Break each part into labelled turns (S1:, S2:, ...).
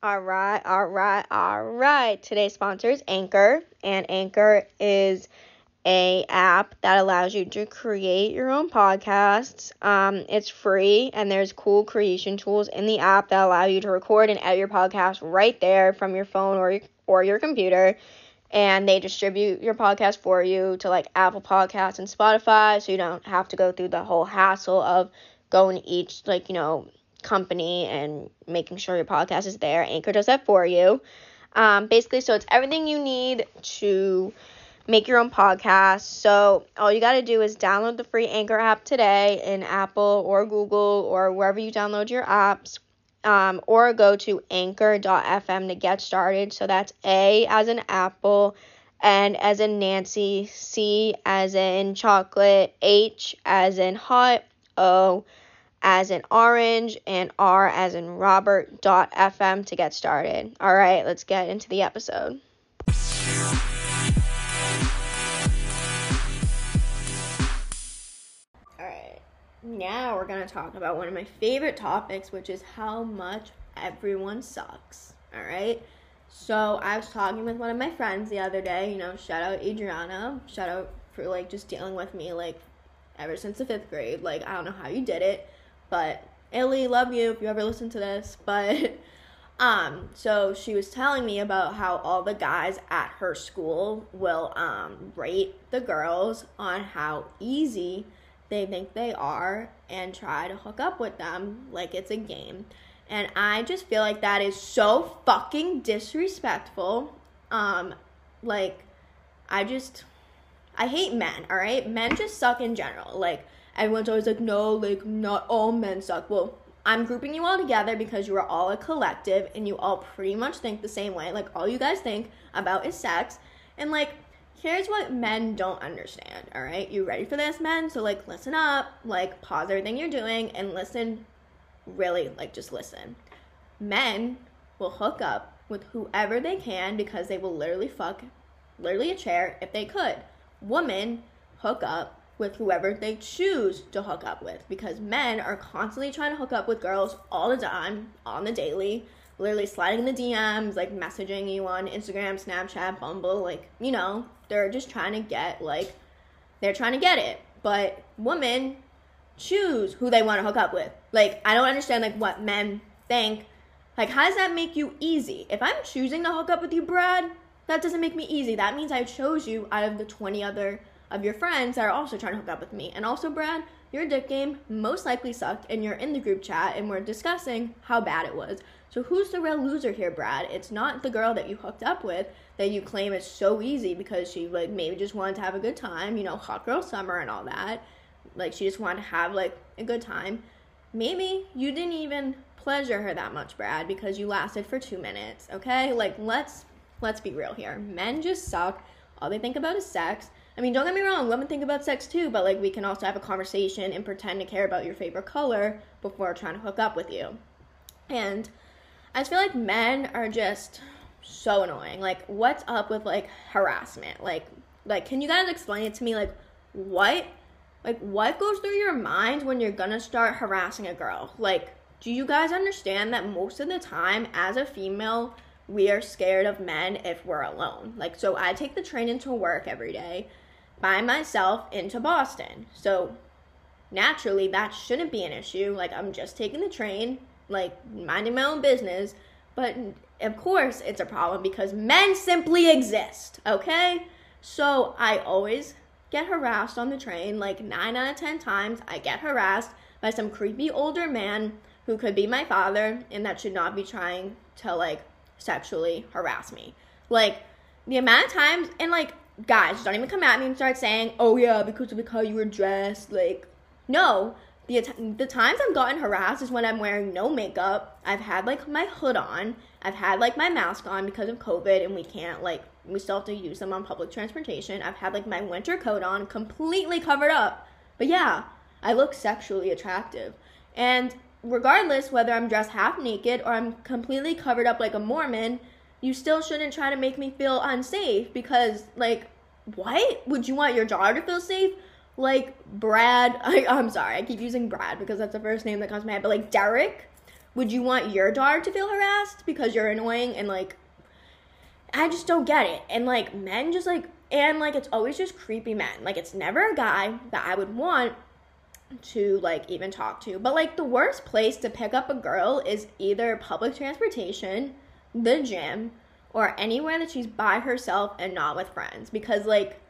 S1: All right, all right, all right. Today's sponsor is Anchor, and Anchor is a app that allows you to create your own podcasts. Um, it's free, and there's cool creation tools in the app that allow you to record and edit your podcast right there from your phone or your, or your computer. And they distribute your podcast for you to like Apple Podcasts and Spotify, so you don't have to go through the whole hassle of going each like you know company and making sure your podcast is there. Anchor does that for you. Um, basically, so it's everything you need to make your own podcast. So all you got to do is download the free Anchor app today in Apple or Google or wherever you download your apps. Um, or go to anchor.fm to get started. So that's A as in apple, N as in Nancy, C as in chocolate, H as in hot, O as in orange, and R as in Robert dot FM to get started. All right, let's get into the episode. All right, now we're gonna talk about one of my favorite topics, which is how much everyone sucks. All right. So I was talking with one of my friends the other day. You know, shout out Adriana. Shout out for like just dealing with me like ever since the fifth grade. Like I don't know how you did it, but Illy, love you if you ever listen to this. But um, so she was telling me about how all the guys at her school will um rate the girls on how easy they think they are and try to hook up with them like it's a game. And I just feel like that is so fucking disrespectful. Um, like, I just, I hate men, all right? Men just suck in general. Like, everyone's always like, no, like, not all men suck. Well, I'm grouping you all together because you are all a collective and you all pretty much think the same way. Like, all you guys think about is sex. And, like, here's what men don't understand, all right? You ready for this, men? So, like, listen up, like, pause everything you're doing and listen really like just listen. Men will hook up with whoever they can because they will literally fuck literally a chair if they could. Women hook up with whoever they choose to hook up with because men are constantly trying to hook up with girls all the time, on the daily, literally sliding in the DMs, like messaging you on Instagram, Snapchat, Bumble, like, you know, they're just trying to get like they're trying to get it. But women choose who they want to hook up with. Like, I don't understand like what men think. Like, how does that make you easy? If I'm choosing to hook up with you, Brad, that doesn't make me easy. That means I chose you out of the 20 other of your friends that are also trying to hook up with me. And also, Brad, your dick game most likely sucked, and you're in the group chat, and we're discussing how bad it was. So who's the real loser here, Brad? It's not the girl that you hooked up with that you claim is so easy because she like maybe just wanted to have a good time, you know, hot girl summer and all that like she just wanted to have like a good time. Maybe you didn't even pleasure her that much, Brad, because you lasted for 2 minutes, okay? Like let's let's be real here. Men just suck. All they think about is sex. I mean, don't get me wrong, women think about sex too, but like we can also have a conversation and pretend to care about your favorite color before trying to hook up with you. And I just feel like men are just so annoying. Like, what's up with like harassment? Like, like, can you guys explain it to me? Like, what like, what goes through your mind when you're gonna start harassing a girl? Like, do you guys understand that most of the time, as a female, we are scared of men if we're alone? Like, so I take the train into work every day by myself into Boston. So, naturally, that shouldn't be an issue. Like, I'm just taking the train, like, minding my own business. But of course, it's a problem because men simply exist, okay? So, I always get harassed on the train. Like nine out of ten times, I get harassed by some creepy older man who could be my father and that should not be trying to like sexually harass me. Like the amount of times, and like guys, don't even come at me and start saying, "Oh yeah, because of how you were dressed." Like, no. The, the times I've gotten harassed is when I'm wearing no makeup. I've had like my hood on. I've had like my mask on because of COVID and we can't like we still have to use them on public transportation. I've had like my winter coat on completely covered up. But yeah, I look sexually attractive. And regardless whether I'm dressed half naked or I'm completely covered up like a Mormon, you still shouldn't try to make me feel unsafe because like what? Would you want your daughter to feel safe? Like Brad, I, I'm sorry, I keep using Brad because that's the first name that comes to my head, but like Derek, would you want your daughter to feel harassed because you're annoying and like I just don't get it. And like men just like and like it's always just creepy men. Like it's never a guy that I would want to like even talk to. But like the worst place to pick up a girl is either public transportation, the gym, or anywhere that she's by herself and not with friends because like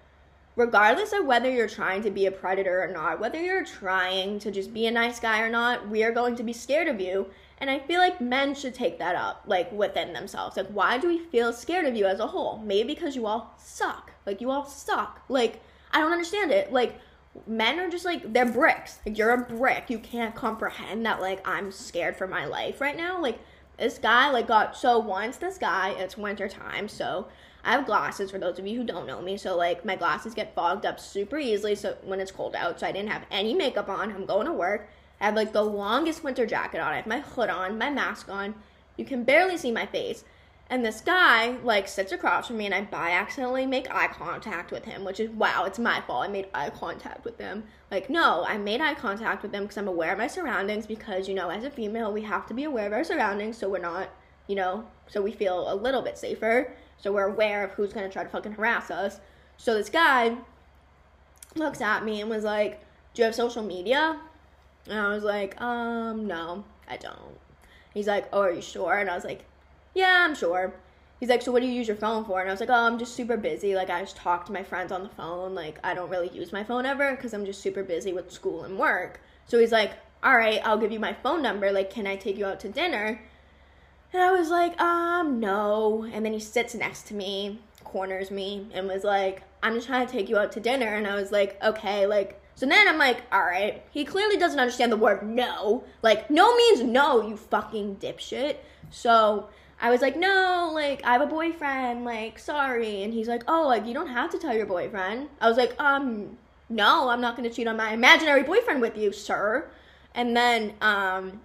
S1: regardless of whether you're trying to be a predator or not, whether you're trying to just be a nice guy or not, we are going to be scared of you. And I feel like men should take that up, like within themselves. Like, why do we feel scared of you as a whole? Maybe because you all suck. Like, you all suck. Like, I don't understand it. Like, men are just like, they're bricks. Like, you're a brick. You can't comprehend that, like, I'm scared for my life right now. Like, this guy, like, got, so once this guy, it's winter time, so I have glasses for those of you who don't know me. So like my glasses get fogged up super easily so when it's cold out. So I didn't have any makeup on. I'm going to work. I have like the longest winter jacket on. I have my hood on, my mask on. You can barely see my face. And this guy like sits across from me and I by accidentally make eye contact with him, which is wow, it's my fault. I made eye contact with him. Like no, I made eye contact with him because I'm aware of my surroundings because you know, as a female, we have to be aware of our surroundings so we're not, you know, so we feel a little bit safer. So we're aware of who's gonna try to fucking harass us. So this guy looks at me and was like, Do you have social media? And I was like, Um, no, I don't. He's like, Oh, are you sure? And I was like, Yeah, I'm sure. He's like, So what do you use your phone for? And I was like, Oh, I'm just super busy. Like, I just talk to my friends on the phone. Like, I don't really use my phone ever because I'm just super busy with school and work. So he's like, All right, I'll give you my phone number. Like, can I take you out to dinner? And I was like, um, no. And then he sits next to me, corners me, and was like, I'm just trying to take you out to dinner. And I was like, okay, like, so then I'm like, all right. He clearly doesn't understand the word no. Like, no means no, you fucking dipshit. So I was like, no, like, I have a boyfriend, like, sorry. And he's like, oh, like, you don't have to tell your boyfriend. I was like, um, no, I'm not gonna cheat on my imaginary boyfriend with you, sir. And then, um,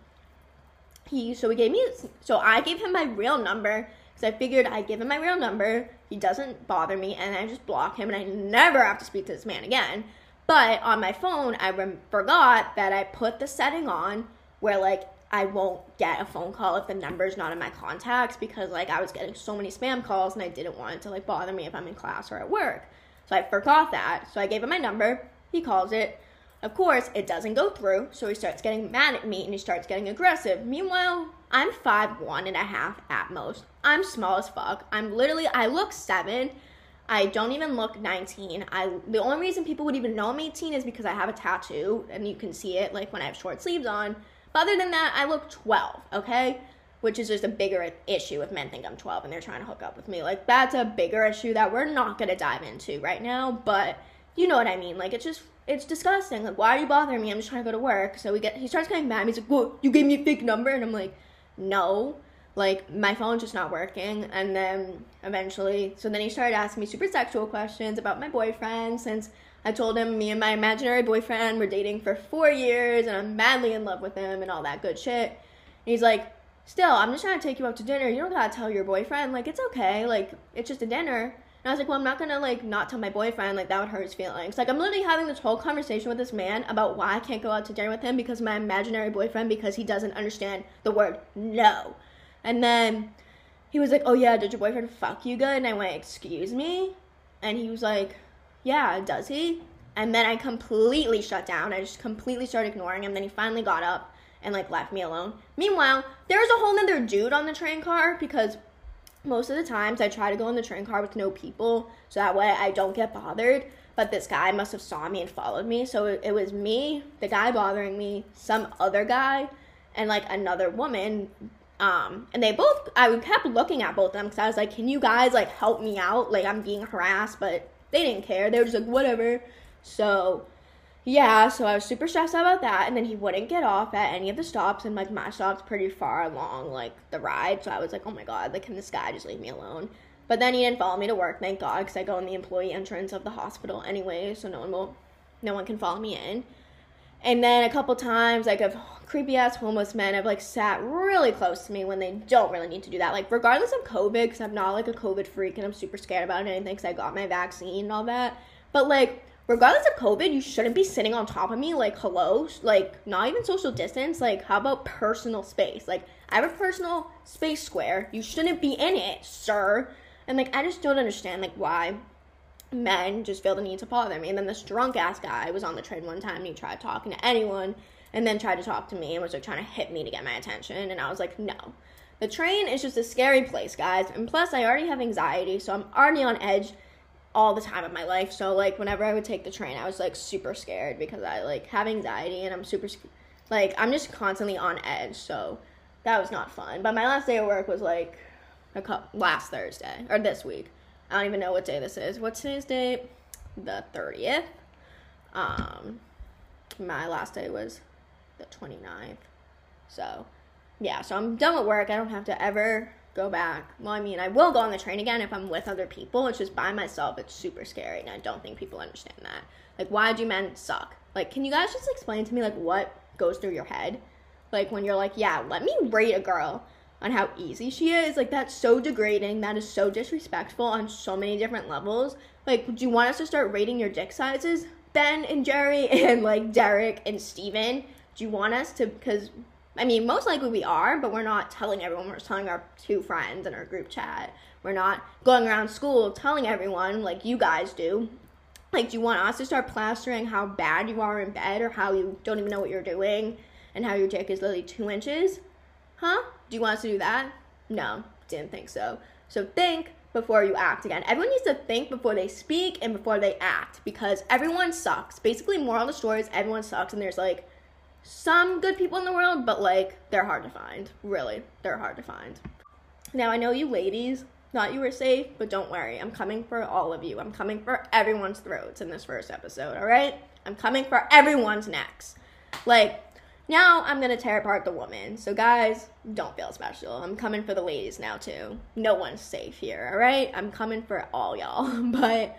S1: he so he gave me so I gave him my real number because I figured I give him my real number. He doesn't bother me, and I just block him, and I never have to speak to this man again. But on my phone, I rem- forgot that I put the setting on where like I won't get a phone call if the number's not in my contacts because like I was getting so many spam calls and I didn't want it to like bother me if I'm in class or at work. So I forgot that. So I gave him my number. He calls it. Of course, it doesn't go through, so he starts getting mad at me and he starts getting aggressive. Meanwhile, I'm five one and a half at most. I'm small as fuck. I'm literally I look seven. I don't even look 19. I the only reason people would even know I'm 18 is because I have a tattoo and you can see it like when I have short sleeves on. But other than that, I look 12, okay? Which is just a bigger issue if men think I'm 12 and they're trying to hook up with me. Like that's a bigger issue that we're not to dive into right now, but you know what I mean. Like it's just it's disgusting. Like, why are you bothering me? I'm just trying to go to work. So we get, he starts getting mad. He's like, well, you gave me a fake number. And I'm like, no, like my phone's just not working. And then eventually, so then he started asking me super sexual questions about my boyfriend since I told him me and my imaginary boyfriend were dating for four years and I'm madly in love with him and all that good shit. And he's like, still, I'm just trying to take you out to dinner. You don't gotta tell your boyfriend. Like, it's okay. Like, it's just a dinner. And I was like, well, I'm not gonna like not tell my boyfriend, like that would hurt his feelings. Like I'm literally having this whole conversation with this man about why I can't go out to dinner with him because my imaginary boyfriend because he doesn't understand the word no. And then he was like, Oh yeah, did your boyfriend fuck you good? And I went, Excuse me? And he was like, Yeah, does he? And then I completely shut down. I just completely started ignoring him. Then he finally got up and like left me alone. Meanwhile, there was a whole nother dude on the train car because most of the times I try to go in the train car with no people so that way I don't get bothered. But this guy must have saw me and followed me. So it, it was me, the guy bothering me, some other guy, and like another woman. Um, and they both, I kept looking at both of them because I was like, can you guys like help me out? Like I'm being harassed, but they didn't care. They were just like, whatever. So yeah, so I was super stressed out about that, and then he wouldn't get off at any of the stops, and like my stop's pretty far along like the ride, so I was like, oh my god, like can this guy just leave me alone? But then he didn't follow me to work, thank God, because I go in the employee entrance of the hospital anyway, so no one will, no one can follow me in. And then a couple times, like of creepy ass homeless men have like sat really close to me when they don't really need to do that. Like regardless of COVID, because I'm not like a COVID freak and I'm super scared about anything because I got my vaccine and all that. But like regardless of COVID, you shouldn't be sitting on top of me like hello, like not even social distance. Like how about personal space? Like I have a personal space square. You shouldn't be in it, sir. And like I just don't understand like why men just feel the need to bother me. And then this drunk ass guy was on the train one time and he tried talking to anyone and then tried to talk to me and was like trying to hit me to get my attention. And I was like, no. The train is just a scary place, guys. And plus, I already have anxiety, so I'm already on edge all the time of my life. So like whenever I would take the train, I was like super scared because I like have anxiety and I'm super like I'm just constantly on edge. So that was not fun. But my last day of work was like a couple, last Thursday or this week. I don't even know what day this is. What's today's date? The 30th. Um my last day was the 29th. So, yeah, so I'm done with work. I don't have to ever go back. Well, I mean, I will go on the train again if I'm with other people. It's just by myself. It's super scary, and I don't think people understand that. Like, why do men suck? Like, can you guys just explain to me like what goes through your head? Like when you're like, yeah, let me rate a girl on how easy she is. Like that's so degrading. That is so disrespectful on so many different levels. Like, do you want us to start rating your dick sizes? Ben and Jerry and like Derek and Steven? Do you want us to? Because I mean, most likely we are, but we're not telling everyone. We're telling our two friends in our group chat. We're not going around school telling everyone like you guys do. Like, do you want us to start plastering how bad you are in bed or how you don't even know what you're doing and how your dick is literally two inches? Huh? Do you want us to do that? No, didn't think so. So think before you act again. Everyone needs to think before they speak and before they act because everyone sucks. Basically, moral of the story is everyone sucks and there's like some good people in the world, but like they're hard to find. Really, they're hard to find. Now I know you ladies thought you were safe, but don't worry. I'm coming for all of you. I'm coming for everyone's throats in this first episode, all right? I'm coming for everyone's necks. Like now I'm to tear apart the woman. So guys, don't feel special. I'm coming for the ladies now too. No one's safe here, all right? I'm coming for all y'all. but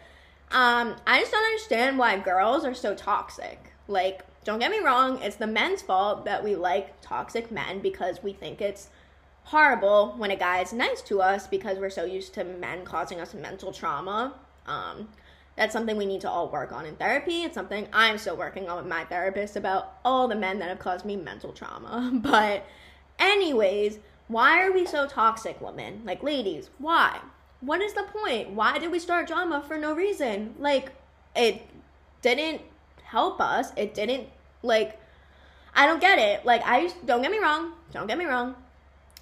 S1: um I just don't understand why girls are so toxic. Like don't get me wrong, it's the men's fault that we like toxic men because we think it's horrible when a guy is nice to us because we're so used to men causing us mental trauma. Um, that's something we need to all work on in therapy. It's something I'm still working on with my therapist about all the men that have caused me mental trauma. But, anyways, why are we so toxic, women? Like, ladies, why? What is the point? Why did we start drama for no reason? Like, it didn't help us. It didn't like I don't get it. Like I don't get me wrong, don't get me wrong.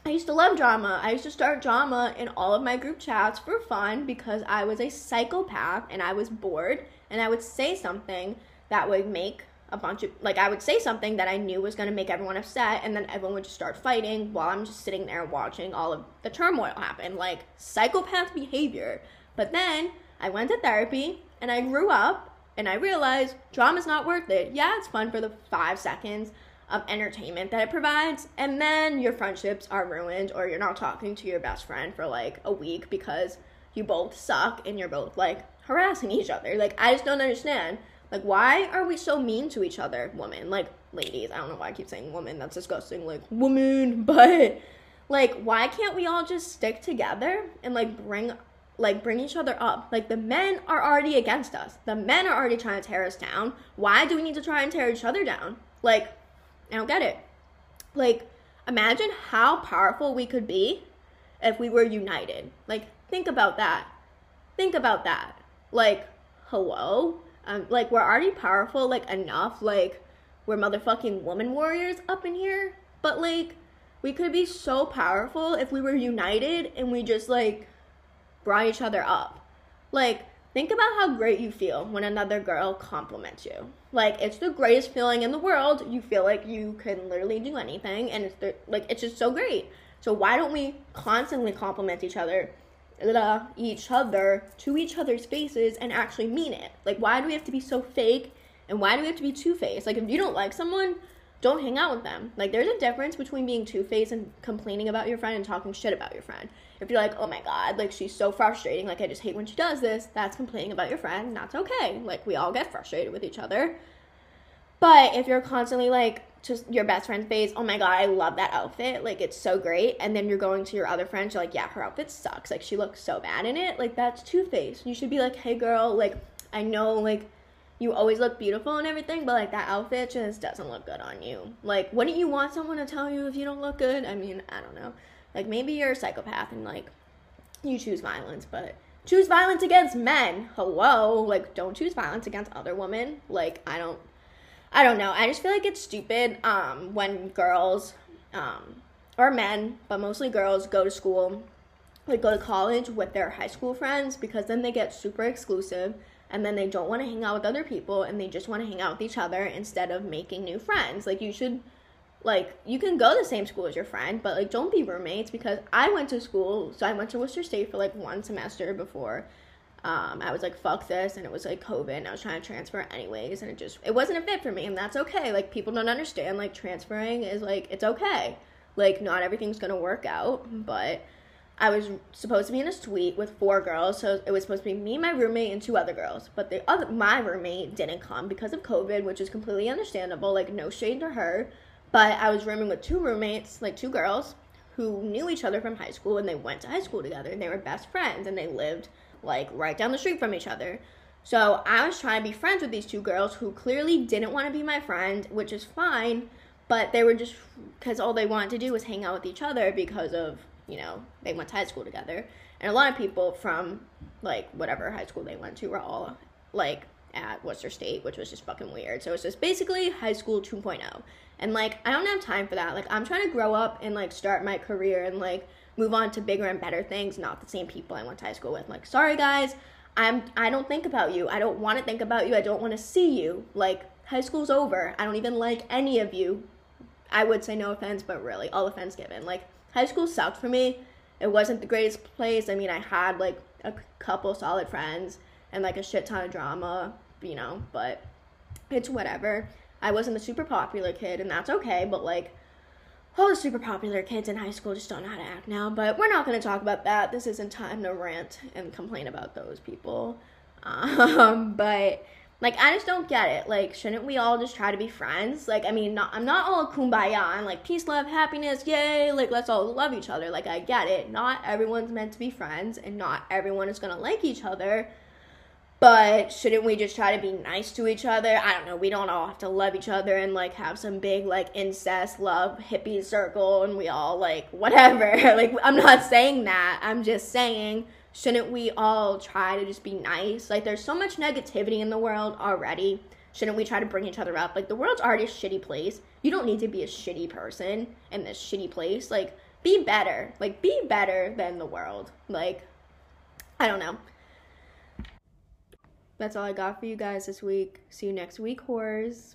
S1: I used to love drama. I used to start drama in all of my group chats for fun because I was a psychopath and I was bored and I would say something that would make a bunch of like I would say something that I knew was going to make everyone upset and then everyone would just start fighting while I'm just sitting there watching all of the turmoil happen like psychopath behavior. But then I went to therapy and I grew up and I realized drama's not worth it. Yeah, it's fun for the five seconds of entertainment that it provides, and then your friendships are ruined, or you're not talking to your best friend for like a week because you both suck and you're both like harassing each other. Like, I just don't understand. Like, why are we so mean to each other, women? Like, ladies, I don't know why I keep saying woman, that's disgusting. Like, woman, but like, why can't we all just stick together and like bring like bring each other up. Like the men are already against us. The men are already trying to tear us down. Why do we need to try and tear each other down? Like, I don't get it. Like, imagine how powerful we could be if we were united. Like, think about that. Think about that. Like, hello? Um, like we're already powerful, like enough, like we're motherfucking woman warriors up in here. But like we could be so powerful if we were united and we just like brought each other up. Like, think about how great you feel when another girl compliments you. Like, it's the greatest feeling in the world. You feel like you can literally do anything, and it's like it's just so great. So why don't we constantly compliment each other, each other to each other's faces, and actually mean it? Like, why do we have to be so fake? And why do we have to be two faced? Like, if you don't like someone, don't hang out with them. Like, there's a difference between being two faced and complaining about your friend and talking shit about your friend. If you're like, oh my god, like she's so frustrating, like I just hate when she does this, that's complaining about your friend, that's okay. Like, we all get frustrated with each other. But if you're constantly like, just your best friend's face, oh my god, I love that outfit, like it's so great, and then you're going to your other friends, you're like, yeah, her outfit sucks, like she looks so bad in it, like that's two faced. You should be like, hey girl, like I know, like you always look beautiful and everything, but like that outfit just doesn't look good on you. Like, wouldn't you want someone to tell you if you don't look good? I mean, I don't know. Like, maybe you're a psychopath and like you choose violence, but choose violence against men. Hello, like don't choose violence against other women. Like, I don't I don't know. I just feel like it's stupid um when girls um or men, but mostly girls go to school like go to college with their high school friends because then they get super exclusive and then they don't want to hang out with other people and they just want to hang out with each other instead of making new friends. Like you should like you can go to the same school as your friend, but like don't be roommates because I went to school, so I went to Worcester State for like one semester before um, I was like, fuck this, and it was like COVID, and I was trying to transfer anyways, and it just it wasn't a fit for me, and that's okay. Like people don't understand, like transferring is like it's okay. Like not everything's gonna work out, but I was supposed to be in a suite with four girls, so it was supposed to be me, my roommate, and two other girls. But the other my roommate didn't come because of COVID, which is completely understandable. Like no shade to her, but I was rooming with two roommates, like two girls who knew each other from high school, and they went to high school together, and they were best friends, and they lived like right down the street from each other. So I was trying to be friends with these two girls who clearly didn't want to be my friend, which is fine, but they were just because all they wanted to do was hang out with each other because of you know, they went to high school together. And a lot of people from like whatever high school they went to were all like at Worcester State, which was just fucking weird. So it's just basically high school 2.0. And like I don't have time for that. Like I'm trying to grow up and like start my career and like move on to bigger and better things, not the same people I went to high school with. Like sorry guys, I'm I don't think about you. I don't want to think about you. I don't want to see you. Like high school's over. I don't even like any of you. I would say no offense, but really, all offense given. Like high school sucked for me. It wasn't the greatest place. I mean, I had like a couple solid friends and like a shit ton of drama, you know, but it's whatever. I wasn't a super popular kid, and that's okay, but like, all the super popular kids in high school just don't know how to act now. But we're not going to talk about that. This isn't time to rant and complain about those people. Um, but like I just don't get it. Like, shouldn't we all just try to be friends? Like, I mean, not, I'm not all kumbaya I'm like peace, love, happiness, yay. Like, let's all love each other. Like, I get it. Not everyone's meant to be friends, and not everyone is gonna like each other. But shouldn't we just try to be nice to each other? I don't know. We don't all have to love each other and like have some big like incest love hippie circle and we all like whatever. like, I'm not saying that. I'm just saying shouldn't we all try to just be nice? Like, there's so much negativity in the world already. Shouldn't we try to bring each other up? Like, the world's already a shitty place. You don't need to be a shitty person in this shitty place. Like, be better. Like, be better than the world. Like, I don't know. That's all I got for you guys this week. See you next week, whores.